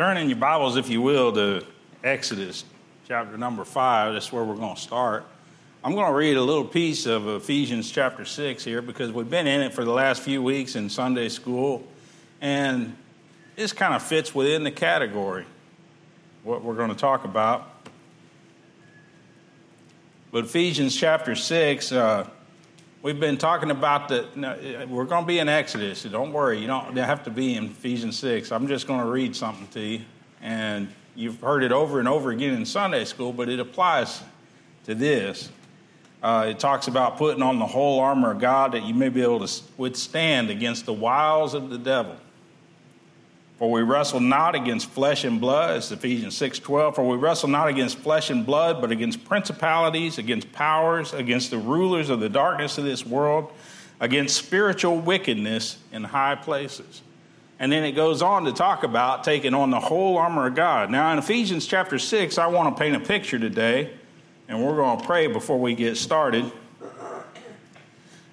Turn in your Bibles, if you will, to Exodus chapter number five. That's where we're going to start. I'm going to read a little piece of Ephesians chapter six here because we've been in it for the last few weeks in Sunday school, and this kind of fits within the category what we're going to talk about. But Ephesians chapter six. Uh, We've been talking about the, we're going to be in Exodus, so don't worry, you don't have to be in Ephesians 6. I'm just going to read something to you. And you've heard it over and over again in Sunday school, but it applies to this. Uh, it talks about putting on the whole armor of God that you may be able to withstand against the wiles of the devil. For we wrestle not against flesh and blood, it's Ephesians 6:12. For we wrestle not against flesh and blood, but against principalities, against powers, against the rulers of the darkness of this world, against spiritual wickedness in high places. And then it goes on to talk about taking on the whole armor of God. Now in Ephesians chapter 6, I want to paint a picture today, and we're going to pray before we get started.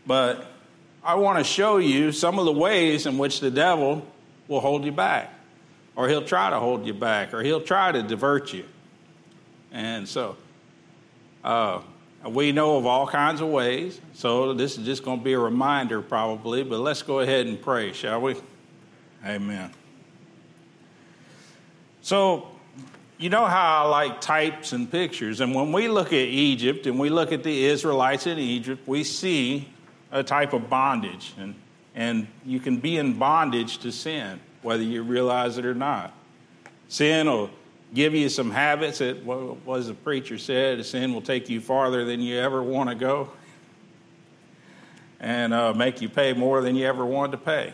But I want to show you some of the ways in which the devil will hold you back, or he'll try to hold you back, or he'll try to divert you. And so, uh, we know of all kinds of ways, so this is just going to be a reminder probably, but let's go ahead and pray, shall we? Amen. So, you know how I like types and pictures, and when we look at Egypt and we look at the Israelites in Egypt, we see a type of bondage. And and you can be in bondage to sin, whether you realize it or not. Sin will give you some habits that, what was the preacher said, sin will take you farther than you ever want to go and uh, make you pay more than you ever wanted to pay.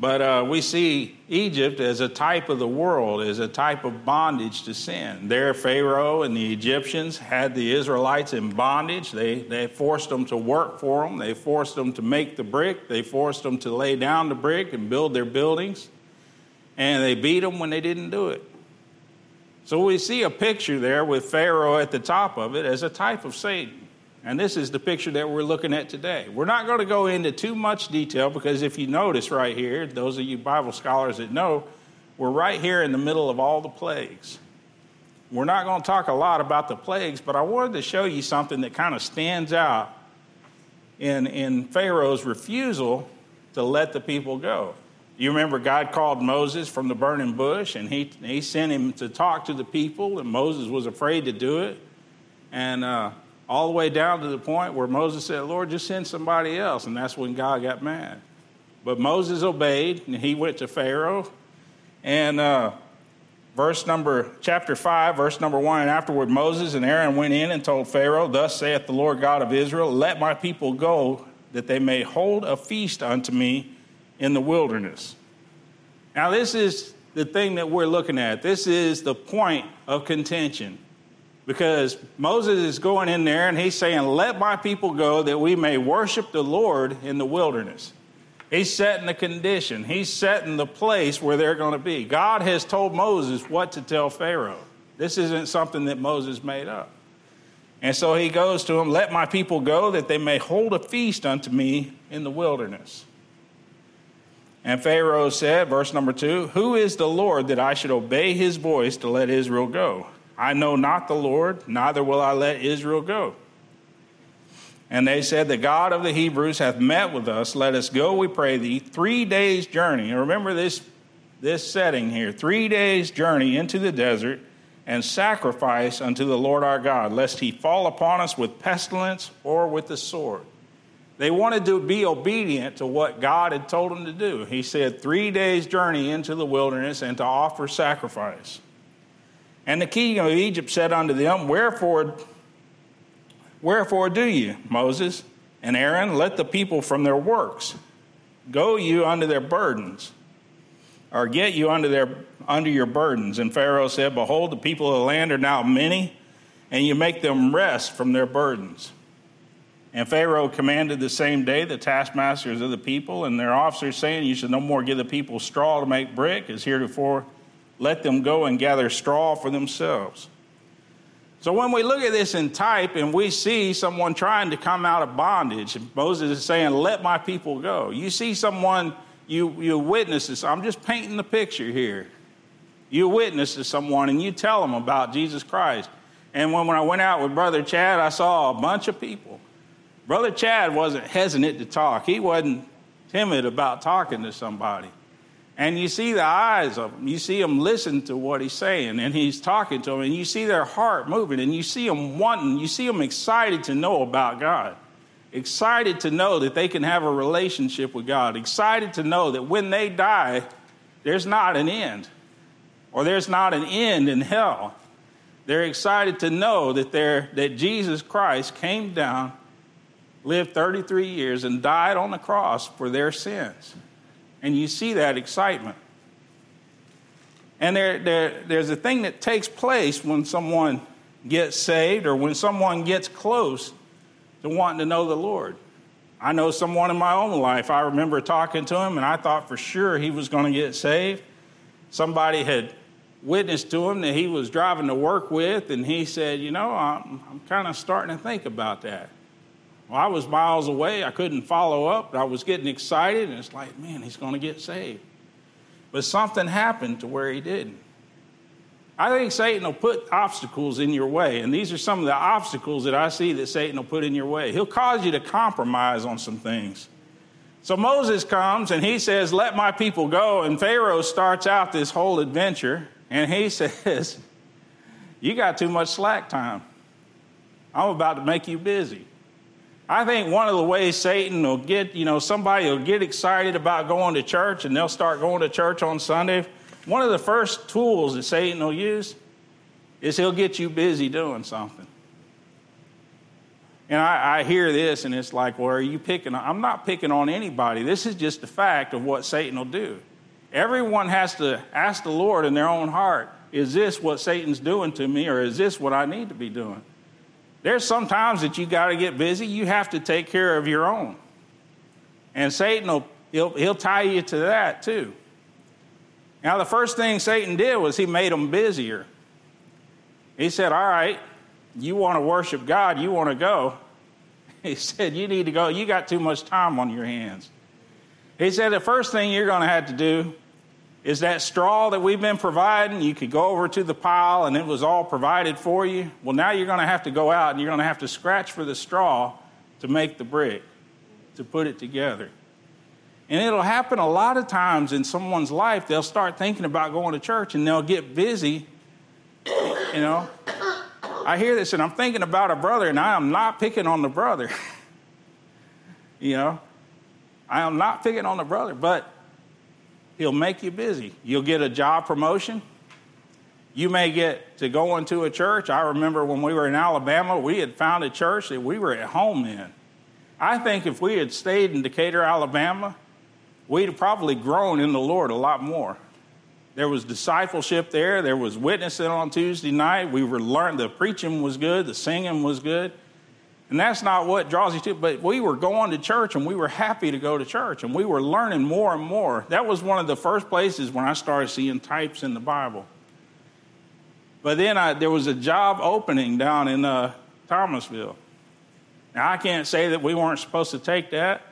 But uh, we see Egypt as a type of the world, as a type of bondage to sin. There, Pharaoh and the Egyptians had the Israelites in bondage. They, they forced them to work for them, they forced them to make the brick, they forced them to lay down the brick and build their buildings, and they beat them when they didn't do it. So we see a picture there with Pharaoh at the top of it as a type of Satan. And this is the picture that we're looking at today. We're not going to go into too much detail because if you notice right here, those of you Bible scholars that know, we're right here in the middle of all the plagues. We're not going to talk a lot about the plagues, but I wanted to show you something that kind of stands out in, in Pharaoh's refusal to let the people go. You remember God called Moses from the burning bush and he, he sent him to talk to the people, and Moses was afraid to do it. And uh, all the way down to the point where Moses said, Lord, just send somebody else. And that's when God got mad. But Moses obeyed, and he went to Pharaoh. And uh, verse number, chapter 5, verse number 1, and afterward Moses and Aaron went in and told Pharaoh, Thus saith the Lord God of Israel, Let my people go, that they may hold a feast unto me in the wilderness. Now, this is the thing that we're looking at. This is the point of contention because Moses is going in there and he's saying, Let my people go that we may worship the Lord in the wilderness. He's setting the condition, he's setting the place where they're going to be. God has told Moses what to tell Pharaoh. This isn't something that Moses made up. And so he goes to him, Let my people go that they may hold a feast unto me in the wilderness. And Pharaoh said, verse number two, Who is the Lord that I should obey his voice to let Israel go? I know not the Lord, neither will I let Israel go. And they said, The God of the Hebrews hath met with us. Let us go, we pray thee, three days' journey. And remember this, this setting here three days' journey into the desert and sacrifice unto the Lord our God, lest he fall upon us with pestilence or with the sword. They wanted to be obedient to what God had told them to do. He said, Three days' journey into the wilderness and to offer sacrifice. And the king of Egypt said unto them, Wherefore, wherefore do you, Moses and Aaron, let the people from their works go you unto their burdens, or get you under their under your burdens? And Pharaoh said, Behold, the people of the land are now many, and you make them rest from their burdens. And Pharaoh commanded the same day the taskmasters of the people and their officers, saying, You should no more give the people straw to make brick, as heretofore let them go and gather straw for themselves. So when we look at this in type and we see someone trying to come out of bondage, Moses is saying, Let my people go. You see someone, you, you witness this. I'm just painting the picture here. You witness to someone and you tell them about Jesus Christ. And when, when I went out with Brother Chad, I saw a bunch of people. Brother Chad wasn't hesitant to talk, he wasn't timid about talking to somebody. And you see the eyes of them. You see them listen to what he's saying, and he's talking to them, and you see their heart moving, and you see them wanting, you see them excited to know about God, excited to know that they can have a relationship with God, excited to know that when they die, there's not an end, or there's not an end in hell. They're excited to know that, that Jesus Christ came down, lived 33 years, and died on the cross for their sins and you see that excitement. And there, there, there's a thing that takes place when someone gets saved or when someone gets close to wanting to know the Lord. I know someone in my own life, I remember talking to him, and I thought for sure he was going to get saved. Somebody had witnessed to him that he was driving to work with, and he said, You know, I'm, I'm kind of starting to think about that. Well, I was miles away. I couldn't follow up. I was getting excited, and it's like, man, he's going to get saved. But something happened to where he didn't. I think Satan will put obstacles in your way, and these are some of the obstacles that I see that Satan will put in your way. He'll cause you to compromise on some things. So Moses comes and he says, Let my people go. And Pharaoh starts out this whole adventure, and he says, You got too much slack time. I'm about to make you busy. I think one of the ways Satan will get, you know, somebody will get excited about going to church and they'll start going to church on Sunday. One of the first tools that Satan will use is he'll get you busy doing something. And I, I hear this and it's like, well, are you picking on? I'm not picking on anybody. This is just the fact of what Satan will do. Everyone has to ask the Lord in their own heart, is this what Satan's doing to me or is this what I need to be doing? There's some times that you got to get busy. You have to take care of your own. And Satan will he'll, he'll tie you to that too. Now, the first thing Satan did was he made them busier. He said, All right, you want to worship God, you want to go. He said, You need to go. You got too much time on your hands. He said, The first thing you're going to have to do is that straw that we've been providing, you could go over to the pile and it was all provided for you. Well, now you're going to have to go out and you're going to have to scratch for the straw to make the brick, to put it together. And it'll happen a lot of times in someone's life. They'll start thinking about going to church and they'll get busy. You know, I hear this and I'm thinking about a brother, and I am not picking on the brother. you know, I am not picking on the brother, but He'll make you busy. You'll get a job promotion. You may get to go into a church. I remember when we were in Alabama, we had found a church that we were at home in. I think if we had stayed in Decatur, Alabama, we'd have probably grown in the Lord a lot more. There was discipleship there. There was witnessing on Tuesday night. We were learning. The preaching was good. The singing was good. And that's not what draws you to, but we were going to church and we were happy to go to church and we were learning more and more. That was one of the first places when I started seeing types in the Bible. But then I, there was a job opening down in uh, Thomasville. Now, I can't say that we weren't supposed to take that.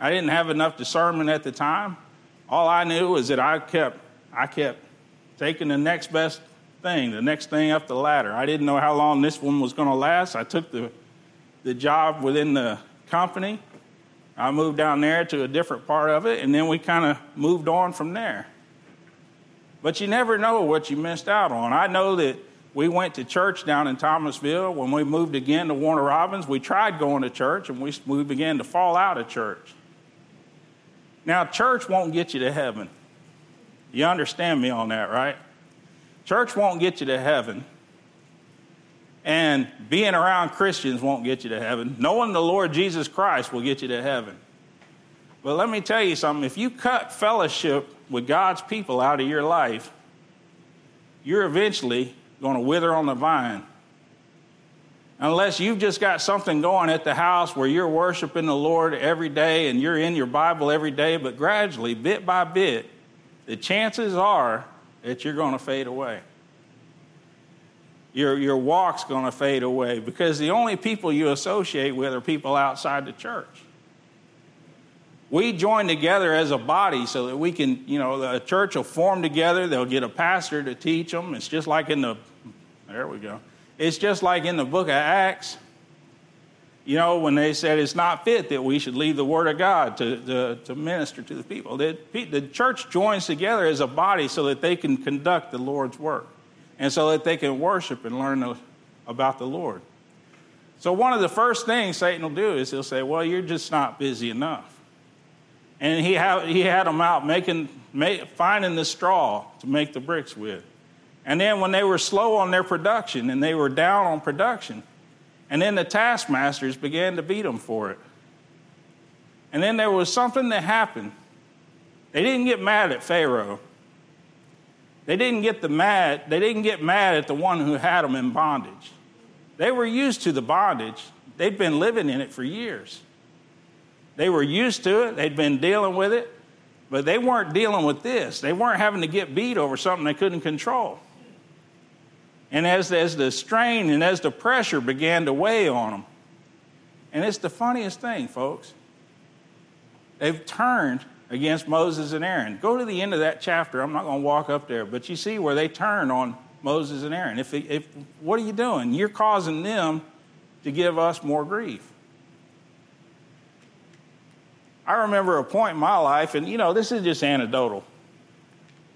I didn't have enough discernment at the time. All I knew was that I kept, I kept taking the next best thing, the next thing up the ladder. I didn't know how long this one was going to last. I took the the job within the company. I moved down there to a different part of it, and then we kind of moved on from there. But you never know what you missed out on. I know that we went to church down in Thomasville. When we moved again to Warner Robins, we tried going to church, and we, we began to fall out of church. Now, church won't get you to heaven. You understand me on that, right? Church won't get you to heaven. And being around Christians won't get you to heaven. Knowing the Lord Jesus Christ will get you to heaven. But let me tell you something if you cut fellowship with God's people out of your life, you're eventually going to wither on the vine. Unless you've just got something going at the house where you're worshiping the Lord every day and you're in your Bible every day, but gradually, bit by bit, the chances are that you're going to fade away your, your walk's going to fade away because the only people you associate with are people outside the church. we join together as a body so that we can, you know, the church will form together. They'll get a pastor to teach them. It's just like in the, there we go. It's just like in the book of Acts. You know, when they said it's not fit that we should leave the Word of God to, to, to minister to the people. The, the church joins together as a body so that they can conduct the Lord's work and so that they can worship and learn about the Lord. So, one of the first things Satan will do is he'll say, Well, you're just not busy enough. And he had, he had them out making, make, finding the straw to make the bricks with. And then when they were slow on their production and they were down on production, and then the taskmasters began to beat them for it. And then there was something that happened. They didn't get mad at Pharaoh. They didn't get the mad, they didn't get mad at the one who had them in bondage. They were used to the bondage. They'd been living in it for years. They were used to it, they'd been dealing with it, but they weren't dealing with this. They weren't having to get beat over something they couldn't control. And as, as the strain and as the pressure began to weigh on them, and it's the funniest thing, folks, they've turned against Moses and Aaron. Go to the end of that chapter. I'm not going to walk up there, but you see where they turn on Moses and Aaron. If, if what are you doing? You're causing them to give us more grief. I remember a point in my life, and you know, this is just anecdotal.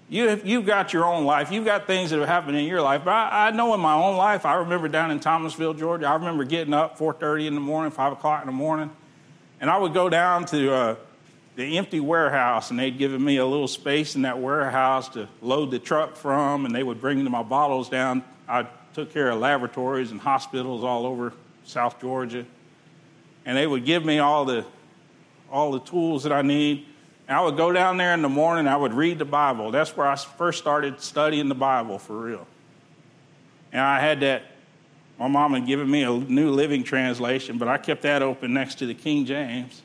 You, you've got your own life. You've got things that have happened in your life. But I, I, know in my own life, I remember down in Thomasville, Georgia, I remember getting up 4.30 in the morning, 5 o'clock in the morning, and I would go down to uh, the empty warehouse, and they'd given me a little space in that warehouse to load the truck from, and they would bring my bottles down. I took care of laboratories and hospitals all over South Georgia, and they would give me all the all the tools that I need. And I would go down there in the morning, I would read the Bible. That's where I first started studying the Bible for real. And I had that, my mom had given me a New Living Translation, but I kept that open next to the King James.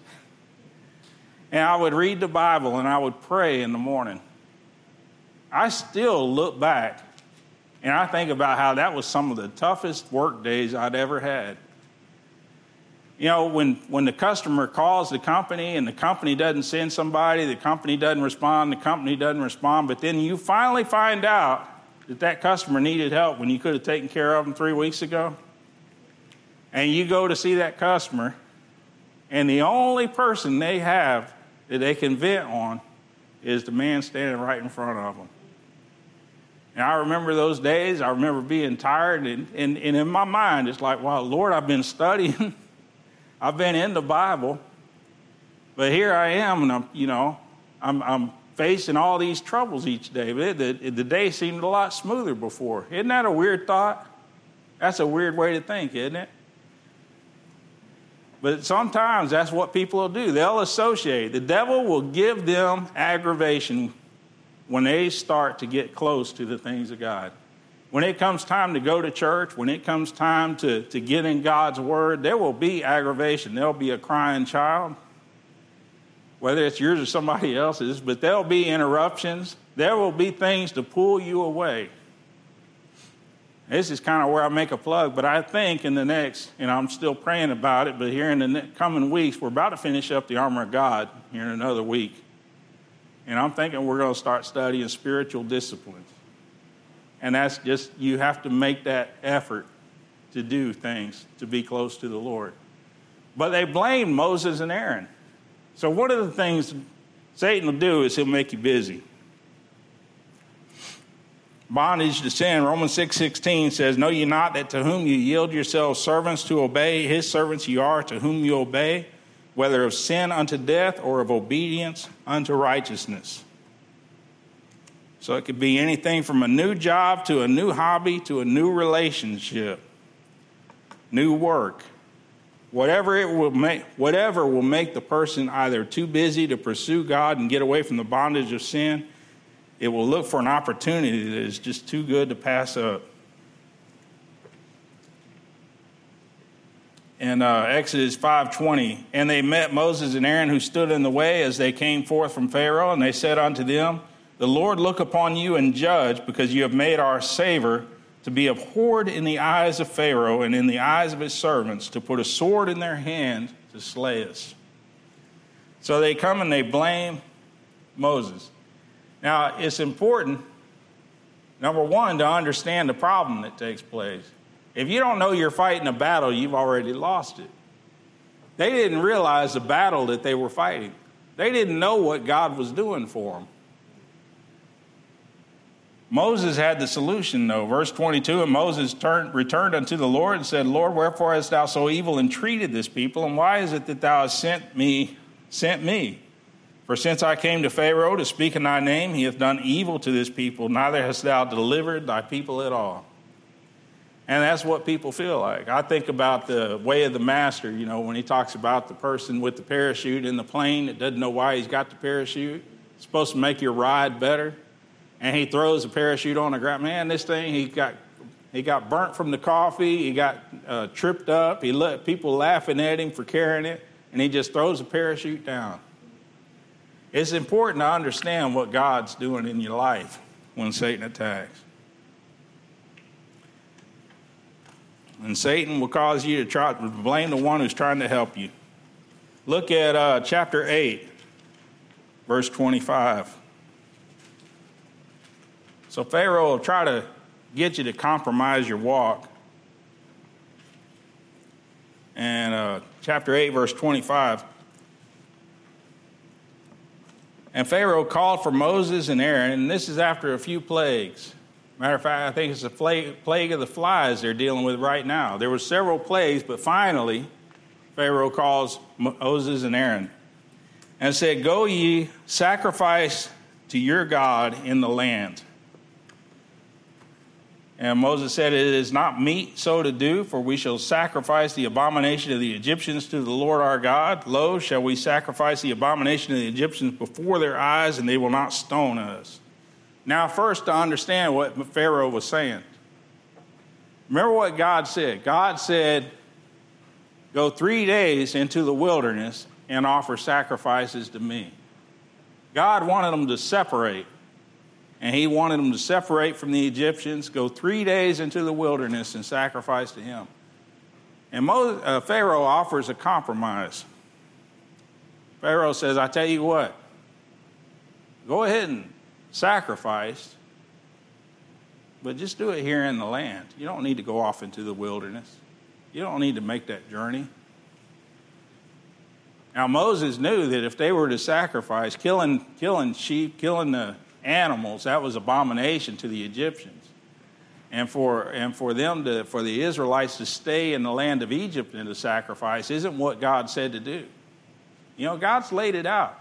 And I would read the Bible and I would pray in the morning. I still look back and I think about how that was some of the toughest work days I'd ever had you know, when, when the customer calls the company and the company doesn't send somebody, the company doesn't respond, the company doesn't respond, but then you finally find out that that customer needed help when you could have taken care of them three weeks ago. And you go to see that customer, and the only person they have that they can vent on is the man standing right in front of them. And I remember those days. I remember being tired, and, and, and in my mind, it's like, wow, Lord, I've been studying. I've been in the Bible, but here I am, and I'm, you know, I'm, I'm facing all these troubles each day. But the, the day seemed a lot smoother before. Isn't that a weird thought? That's a weird way to think, isn't it? But sometimes that's what people will do. They'll associate. The devil will give them aggravation when they start to get close to the things of God. When it comes time to go to church, when it comes time to, to get in God's word, there will be aggravation. There'll be a crying child, whether it's yours or somebody else's, but there'll be interruptions. There will be things to pull you away. This is kind of where I make a plug, but I think in the next, and I'm still praying about it, but here in the coming weeks, we're about to finish up the armor of God here in another week. And I'm thinking we're going to start studying spiritual disciplines. And that's just, you have to make that effort to do things to be close to the Lord. But they blamed Moses and Aaron. So, one of the things Satan will do is he'll make you busy. Bondage to sin, Romans 6 16 says, Know ye not that to whom you yield yourselves servants to obey, his servants ye are to whom you obey, whether of sin unto death or of obedience unto righteousness. So it could be anything from a new job to a new hobby to a new relationship, new work. Whatever it will make, whatever will make the person either too busy to pursue God and get away from the bondage of sin, it will look for an opportunity that is just too good to pass up. in uh, Exodus 5:20, and they met Moses and Aaron who stood in the way as they came forth from Pharaoh, and they said unto them, the Lord look upon you and judge, because you have made our savor to be abhorred in the eyes of Pharaoh and in the eyes of his servants, to put a sword in their hand to slay us. So they come and they blame Moses. Now, it's important, number one, to understand the problem that takes place. If you don't know you're fighting a battle, you've already lost it. They didn't realize the battle that they were fighting, they didn't know what God was doing for them. Moses had the solution, though. Verse 22 And Moses turned, returned unto the Lord and said, Lord, wherefore hast thou so evil entreated this people? And why is it that thou hast sent me, sent me? For since I came to Pharaoh to speak in thy name, he hath done evil to this people, neither hast thou delivered thy people at all. And that's what people feel like. I think about the way of the master, you know, when he talks about the person with the parachute in the plane that doesn't know why he's got the parachute. It's supposed to make your ride better and he throws a parachute on the ground. Man, this thing he got he got burnt from the coffee. He got uh, tripped up. He let people laughing at him for carrying it, and he just throws a parachute down. It's important to understand what God's doing in your life when Satan attacks. And Satan will cause you to try to blame the one who's trying to help you. Look at uh, chapter 8, verse 25. So Pharaoh will try to get you to compromise your walk. And uh, chapter 8, verse 25. And Pharaoh called for Moses and Aaron, and this is after a few plagues. Matter of fact, I think it's the plague of the flies they're dealing with right now. There were several plagues, but finally, Pharaoh calls Moses and Aaron and said, Go ye, sacrifice to your God in the land. And Moses said, It is not meet so to do, for we shall sacrifice the abomination of the Egyptians to the Lord our God. Lo, shall we sacrifice the abomination of the Egyptians before their eyes, and they will not stone us. Now, first, to understand what Pharaoh was saying. Remember what God said. God said, Go three days into the wilderness and offer sacrifices to me. God wanted them to separate and he wanted them to separate from the Egyptians, go three days into the wilderness, and sacrifice to him. And Moses, uh, Pharaoh offers a compromise. Pharaoh says, I tell you what, go ahead and sacrifice, but just do it here in the land. You don't need to go off into the wilderness, you don't need to make that journey. Now, Moses knew that if they were to sacrifice, killing, killing sheep, killing the animals, that was abomination to the Egyptians. And for, and for them to, for the Israelites to stay in the land of Egypt and to sacrifice isn't what God said to do. You know, God's laid it out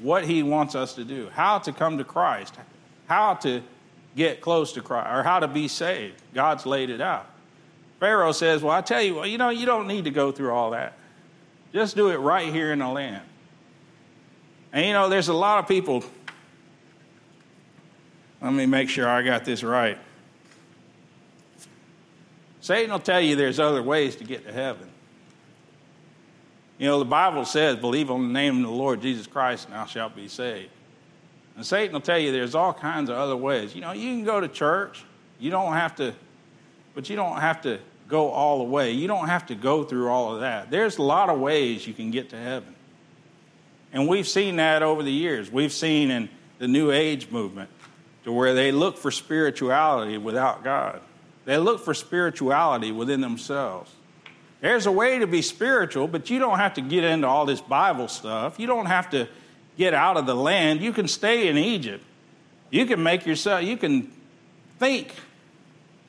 what He wants us to do, how to come to Christ, how to get close to Christ, or how to be saved. God's laid it out. Pharaoh says, Well, I tell you, well, you know, you don't need to go through all that. Just do it right here in the land. And you know, there's a lot of people let me make sure I got this right. Satan will tell you there's other ways to get to heaven. You know, the Bible says, believe on the name of the Lord Jesus Christ and thou shalt be saved. And Satan will tell you there's all kinds of other ways. You know, you can go to church, you don't have to, but you don't have to go all the way. You don't have to go through all of that. There's a lot of ways you can get to heaven. And we've seen that over the years. We've seen in the New Age movement to where they look for spirituality without God. They look for spirituality within themselves. There's a way to be spiritual, but you don't have to get into all this Bible stuff. You don't have to get out of the land. You can stay in Egypt. You can make yourself, you can think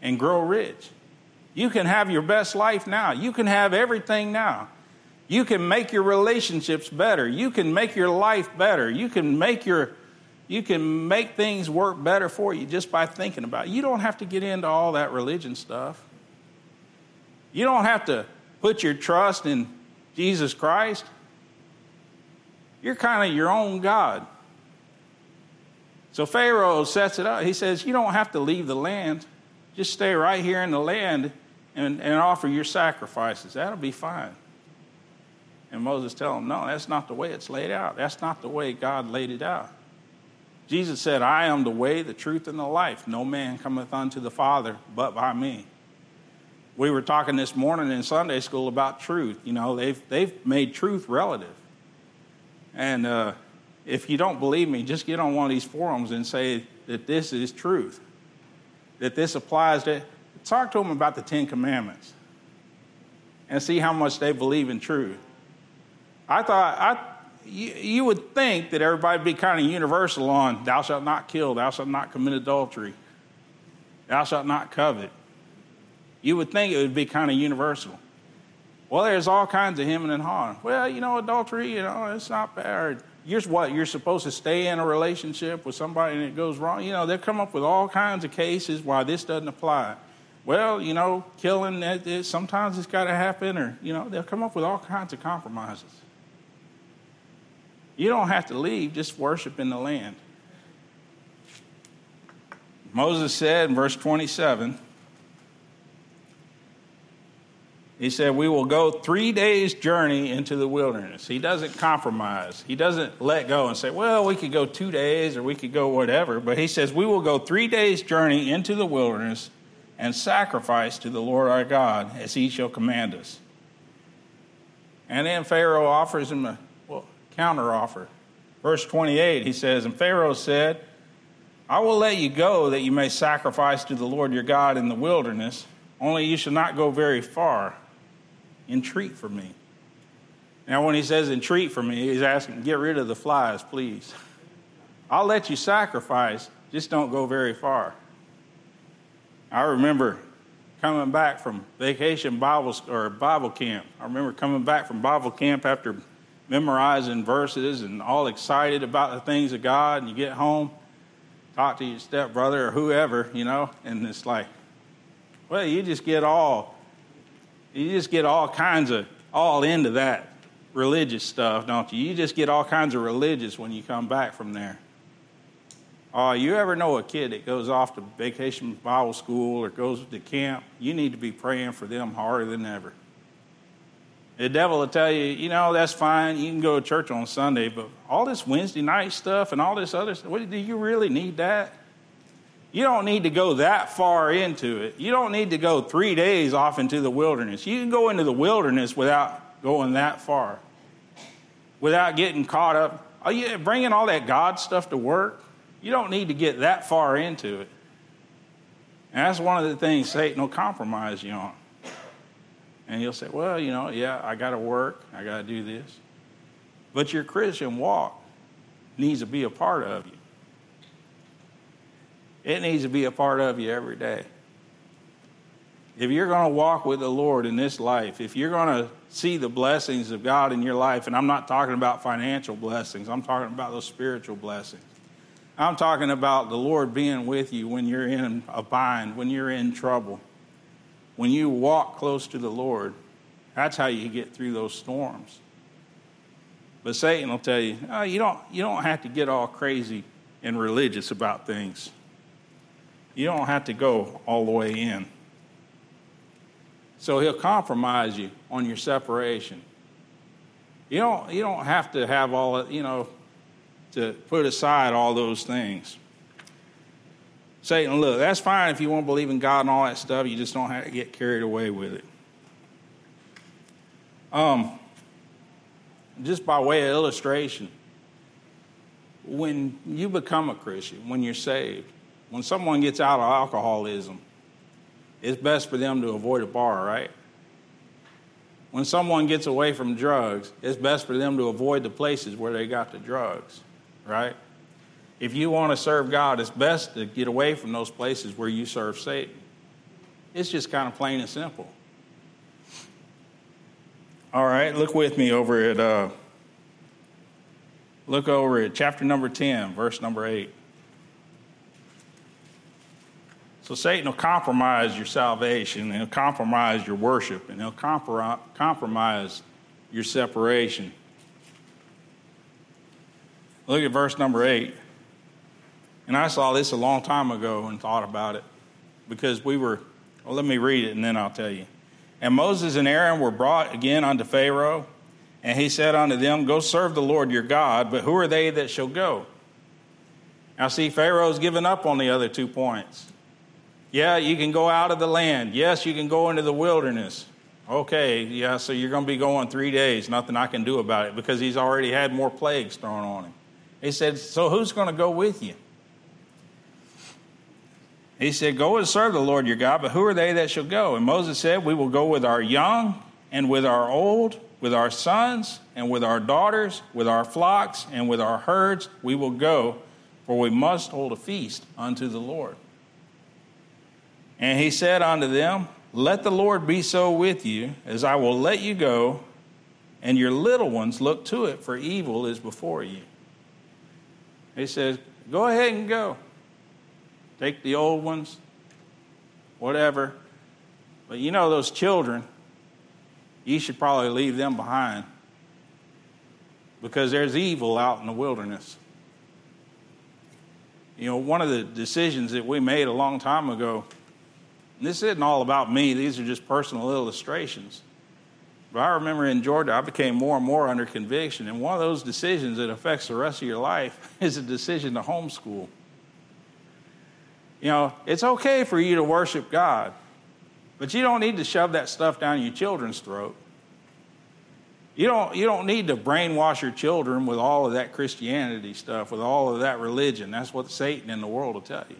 and grow rich. You can have your best life now. You can have everything now. You can make your relationships better. You can make your life better. You can make your you can make things work better for you just by thinking about it. You don't have to get into all that religion stuff. You don't have to put your trust in Jesus Christ. You're kind of your own God. So Pharaoh sets it up. He says, You don't have to leave the land. Just stay right here in the land and, and offer your sacrifices. That'll be fine. And Moses tells him, No, that's not the way it's laid out. That's not the way God laid it out. Jesus said, I am the way, the truth, and the life. No man cometh unto the Father but by me. We were talking this morning in Sunday school about truth. You know, they've, they've made truth relative. And uh, if you don't believe me, just get on one of these forums and say that this is truth, that this applies to. Talk to them about the Ten Commandments and see how much they believe in truth. I thought, I, you, you would think that everybody would be kind of universal on thou shalt not kill, thou shalt not commit adultery, thou shalt not covet. You would think it would be kind of universal. Well, there's all kinds of hemming and hawing. Well, you know, adultery, you know, it's not bad. You're what? You're supposed to stay in a relationship with somebody and it goes wrong. You know, they come up with all kinds of cases why this doesn't apply. Well, you know, killing, sometimes it's got to happen, or, you know, they'll come up with all kinds of compromises. You don't have to leave, just worship in the land. Moses said in verse 27, He said, We will go three days' journey into the wilderness. He doesn't compromise. He doesn't let go and say, Well, we could go two days or we could go whatever. But he says, We will go three days' journey into the wilderness and sacrifice to the Lord our God as he shall command us. And then Pharaoh offers him a well, counter offer. Verse 28, he says, And Pharaoh said, I will let you go that you may sacrifice to the Lord your God in the wilderness, only you shall not go very far entreat for me. Now, when he says entreat for me, he's asking, get rid of the flies, please. I'll let you sacrifice, just don't go very far. I remember coming back from vacation Bible or Bible camp. I remember coming back from Bible camp after memorizing verses and all excited about the things of God, and you get home, talk to your stepbrother or whoever, you know, and it's like, well, you just get all you just get all kinds of, all into that religious stuff, don't you? You just get all kinds of religious when you come back from there. Oh, uh, you ever know a kid that goes off to vacation Bible school or goes to camp? You need to be praying for them harder than ever. The devil will tell you, you know, that's fine. You can go to church on Sunday, but all this Wednesday night stuff and all this other stuff, do you really need that? You don't need to go that far into it. You don't need to go three days off into the wilderness. You can go into the wilderness without going that far, without getting caught up. Are you bringing all that God stuff to work? You don't need to get that far into it. And that's one of the things Satan will compromise you on. And you'll say, well, you know, yeah, I got to work, I got to do this. But your Christian walk needs to be a part of you. It needs to be a part of you every day. If you're going to walk with the Lord in this life, if you're going to see the blessings of God in your life, and I'm not talking about financial blessings, I'm talking about those spiritual blessings. I'm talking about the Lord being with you when you're in a bind, when you're in trouble. When you walk close to the Lord, that's how you get through those storms. But Satan will tell you, oh, you, don't, you don't have to get all crazy and religious about things. You don't have to go all the way in. So he'll compromise you on your separation. You don't, you don't have to have all, you know, to put aside all those things. Satan, look, that's fine if you want to believe in God and all that stuff. You just don't have to get carried away with it. Um, just by way of illustration, when you become a Christian, when you're saved, when someone gets out of alcoholism, it's best for them to avoid a bar, right? When someone gets away from drugs, it's best for them to avoid the places where they got the drugs, right? If you want to serve God, it's best to get away from those places where you serve Satan. It's just kind of plain and simple. All right, look with me over at uh, look over at chapter number 10, verse number 8. So Satan will compromise your salvation, and he'll compromise your worship, and he'll compromise your separation. Look at verse number 8. And I saw this a long time ago and thought about it because we were, well, let me read it and then I'll tell you. And Moses and Aaron were brought again unto Pharaoh, and he said unto them, Go serve the Lord your God, but who are they that shall go? Now, see, Pharaoh's given up on the other two points. Yeah, you can go out of the land. Yes, you can go into the wilderness. Okay, yeah, so you're going to be going three days. Nothing I can do about it because he's already had more plagues thrown on him. He said, So who's going to go with you? He said, Go and serve the Lord your God, but who are they that shall go? And Moses said, We will go with our young and with our old, with our sons and with our daughters, with our flocks and with our herds. We will go, for we must hold a feast unto the Lord. And he said unto them, let the Lord be so with you, as I will let you go, and your little ones look to it, for evil is before you. He says, Go ahead and go. Take the old ones, whatever. But you know, those children, you should probably leave them behind because there's evil out in the wilderness. You know, one of the decisions that we made a long time ago this isn't all about me, these are just personal illustrations. But I remember in Georgia, I became more and more under conviction. And one of those decisions that affects the rest of your life is a decision to homeschool. You know, it's okay for you to worship God, but you don't need to shove that stuff down your children's throat. You don't, you don't need to brainwash your children with all of that Christianity stuff, with all of that religion. That's what Satan in the world will tell you.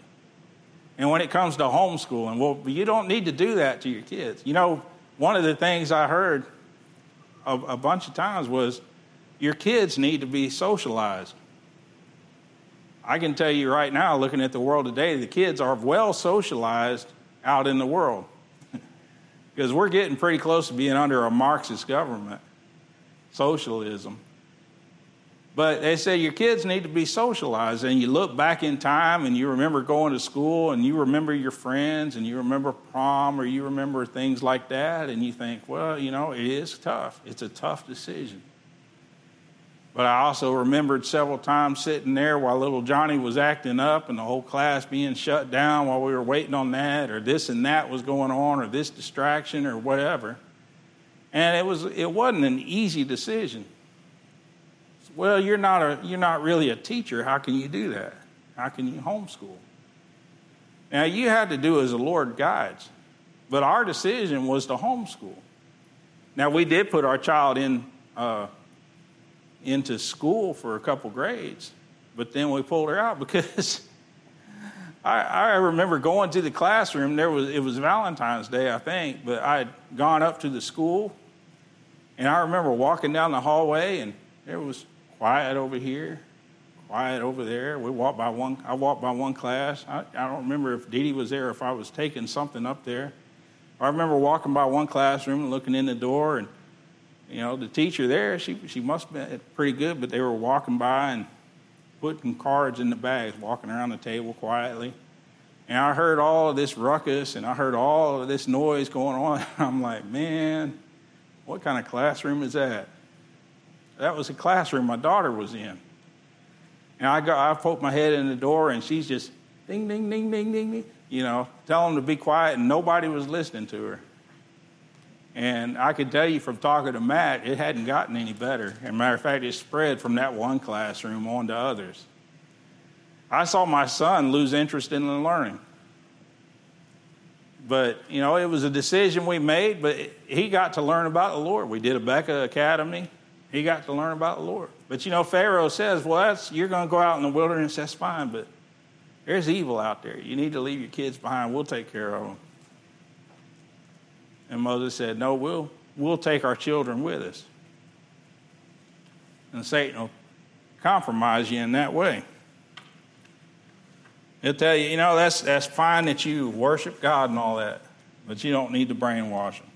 And when it comes to homeschooling, well, you don't need to do that to your kids. You know, one of the things I heard a, a bunch of times was your kids need to be socialized. I can tell you right now, looking at the world today, the kids are well socialized out in the world because we're getting pretty close to being under a Marxist government, socialism. But they say your kids need to be socialized, and you look back in time and you remember going to school and you remember your friends and you remember prom or you remember things like that, and you think, well, you know, it is tough. It's a tough decision. But I also remembered several times sitting there while little Johnny was acting up and the whole class being shut down while we were waiting on that, or this and that was going on, or this distraction, or whatever. And it, was, it wasn't an easy decision. Well, you're not, a, you're not really a teacher. How can you do that? How can you homeschool? Now, you had to do as the Lord guides, but our decision was to homeschool. Now, we did put our child in, uh, into school for a couple grades, but then we pulled her out because I, I, remember going to the classroom. There was it was Valentine's Day, I think, but I had gone up to the school, and I remember walking down the hallway, and there was quiet over here, quiet over there. We walked by one. I walked by one class. I, I don't remember if Dee was there, if I was taking something up there. I remember walking by one classroom and looking in the door, and you know the teacher there. She she must have been pretty good, but they were walking by and putting cards in the bags, walking around the table quietly. And I heard all of this ruckus and I heard all of this noise going on. I'm like, man, what kind of classroom is that? That was the classroom my daughter was in. And I got, I poked my head in the door, and she's just ding, ding, ding, ding, ding, ding, you know, telling them to be quiet, and nobody was listening to her. And I can tell you from talking to Matt, it hadn't gotten any better. As a matter of fact, it spread from that one classroom on to others. I saw my son lose interest in learning. But, you know, it was a decision we made, but he got to learn about the Lord. We did Abeka Academy. He got to learn about the Lord. But you know, Pharaoh says, well, that's, you're going to go out in the wilderness, that's fine, but there's evil out there. You need to leave your kids behind. We'll take care of them. And Moses said, no, we'll, we'll take our children with us. And Satan will compromise you in that way. He'll tell you, you know, that's, that's fine that you worship God and all that, but you don't need to brainwash them.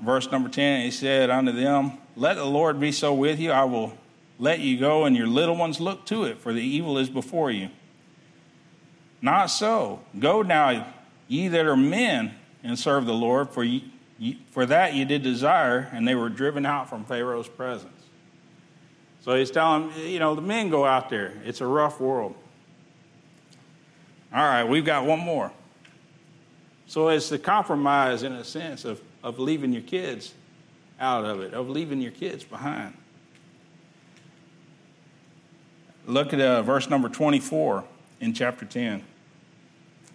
Verse number 10, he said unto them, let the Lord be so with you, I will let you go, and your little ones look to it, for the evil is before you. Not so. Go now, ye that are men, and serve the Lord, for, ye, for that you did desire, and they were driven out from Pharaoh's presence. So he's telling, you know, the men go out there. It's a rough world. All right, we've got one more. So it's the compromise, in a sense, of, of leaving your kids out of it, of leaving your kids behind. Look at uh, verse number 24 in chapter 10.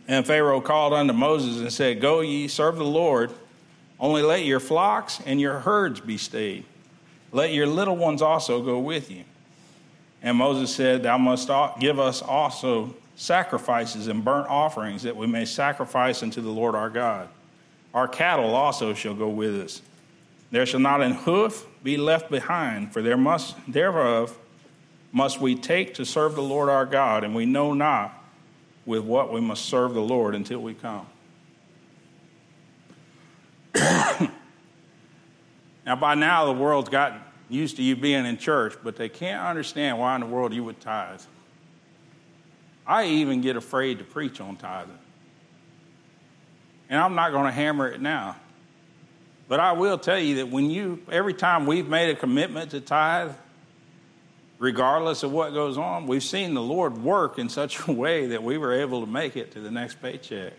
And Pharaoh called unto Moses and said, Go ye, serve the Lord. Only let your flocks and your herds be stayed. Let your little ones also go with you. And Moses said, Thou must give us also sacrifices and burnt offerings that we may sacrifice unto the Lord our God. Our cattle also shall go with us. There shall not an hoof be left behind, for there must thereof must we take to serve the Lord our God, and we know not with what we must serve the Lord until we come. now, by now, the world's gotten used to you being in church, but they can't understand why in the world you would tithe. I even get afraid to preach on tithing. And I'm not going to hammer it now. But I will tell you that when you, every time we've made a commitment to tithe, regardless of what goes on, we've seen the Lord work in such a way that we were able to make it to the next paycheck.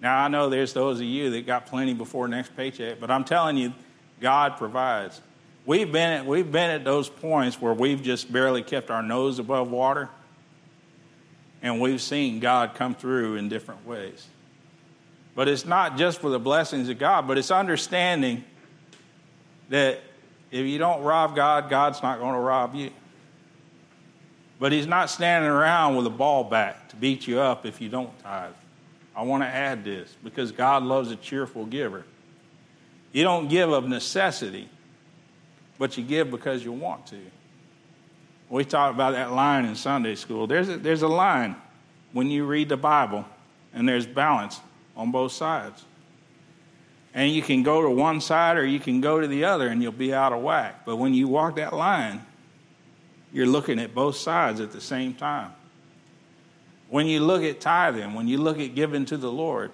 Now, I know there's those of you that got plenty before next paycheck, but I'm telling you, God provides. We've been at, we've been at those points where we've just barely kept our nose above water, and we've seen God come through in different ways. But it's not just for the blessings of God, but it's understanding that if you don't rob God, God's not going to rob you. But He's not standing around with a ball bat to beat you up if you don't tithe. I want to add this because God loves a cheerful giver. You don't give of necessity, but you give because you want to. We talked about that line in Sunday school. There's a, there's a line when you read the Bible, and there's balance on both sides. And you can go to one side or you can go to the other and you'll be out of whack. But when you walk that line, you're looking at both sides at the same time. When you look at tithing, when you look at giving to the Lord,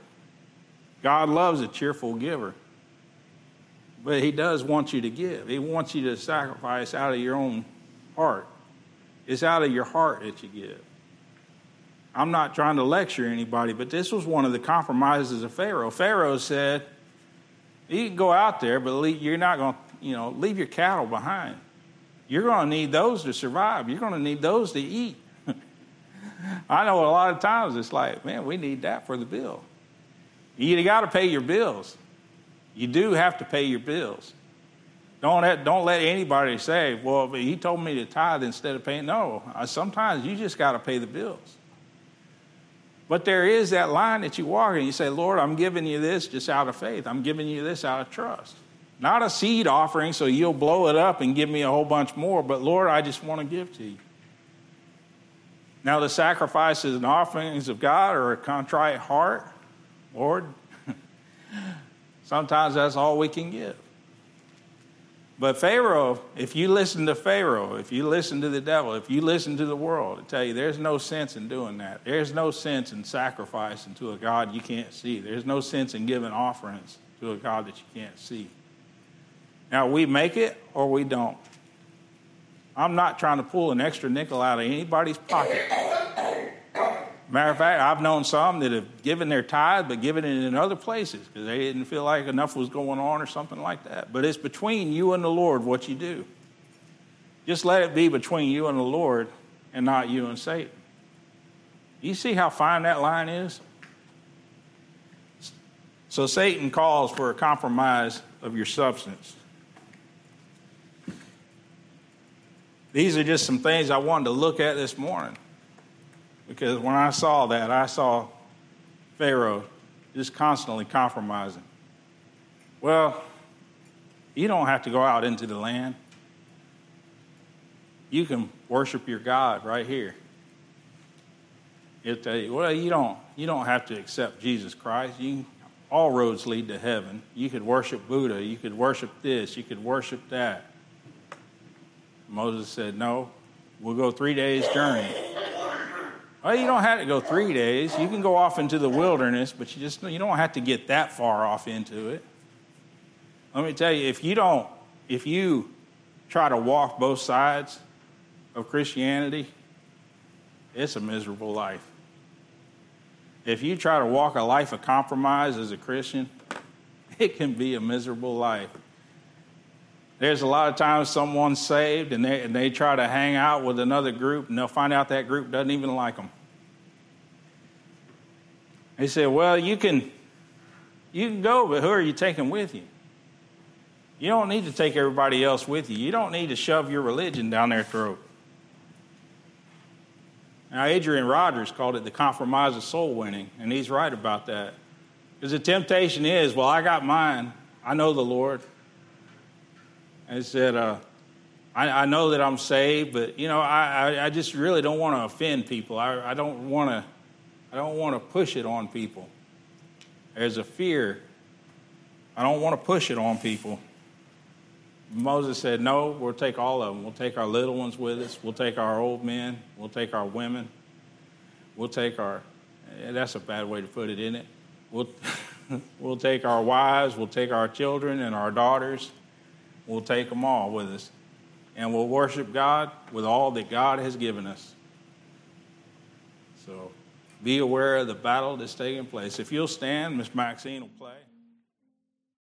God loves a cheerful giver. But He does want you to give, He wants you to sacrifice out of your own heart. It's out of your heart that you give. I'm not trying to lecture anybody, but this was one of the compromises of Pharaoh. Pharaoh said, "You can go out there, but you're not going to, you know, leave your cattle behind. You're going to need those to survive. You're going to need those to eat." I know a lot of times it's like, man, we need that for the bill. You got to pay your bills. You do have to pay your bills. Don't let, don't let anybody say, well, he told me to tithe instead of paying. No, uh, sometimes you just got to pay the bills. But there is that line that you walk and you say, Lord, I'm giving you this just out of faith. I'm giving you this out of trust. Not a seed offering so you'll blow it up and give me a whole bunch more, but Lord, I just want to give to you. Now, the sacrifices and offerings of God are a contrite heart. Lord, sometimes that's all we can give. But Pharaoh, if you listen to Pharaoh, if you listen to the devil, if you listen to the world, I tell you, there's no sense in doing that. There's no sense in sacrificing to a God you can't see. There's no sense in giving offerings to a God that you can't see. Now, we make it or we don't. I'm not trying to pull an extra nickel out of anybody's pocket. Matter of fact, I've known some that have given their tithe, but given it in other places because they didn't feel like enough was going on or something like that. But it's between you and the Lord what you do. Just let it be between you and the Lord and not you and Satan. You see how fine that line is? So Satan calls for a compromise of your substance. These are just some things I wanted to look at this morning. Because when I saw that, I saw Pharaoh just constantly compromising. Well, you don't have to go out into the land. You can worship your God right here. He'll well, you don't, you don't have to accept Jesus Christ. You, all roads lead to heaven. You could worship Buddha. You could worship this. You could worship that. Moses said, no, we'll go three days' journey. Well, you don't have to go three days. You can go off into the wilderness, but you just you don't have to get that far off into it. Let me tell you, if you don't, if you try to walk both sides of Christianity, it's a miserable life. If you try to walk a life of compromise as a Christian, it can be a miserable life. There's a lot of times someone's saved and they, and they try to hang out with another group and they'll find out that group doesn't even like them. They say, well, you can, You can go, but who are you taking with you? You don't need to take everybody else with you. You don't need to shove your religion down their throat. Now, Adrian Rogers called it the compromise of soul winning, and he's right about that. Because the temptation is, well, I got mine. I know the Lord. He said, uh, I, I, know that I'm saved, but you know, I, I, I just really don't want to offend people. I, I don't want to, I don't want to push it on people. There's a fear. I don't want to push it on people. Moses said, No, we'll take all of them. We'll take our little ones with us. We'll take our old men. We'll take our women. We'll take our, that's a bad way to put it, isn't it? We'll, we'll take our wives. We'll take our children and our daughters. We'll take them all with us. And we'll worship God with all that God has given us. So be aware of the battle that's taking place. If you'll stand, Miss Maxine will play.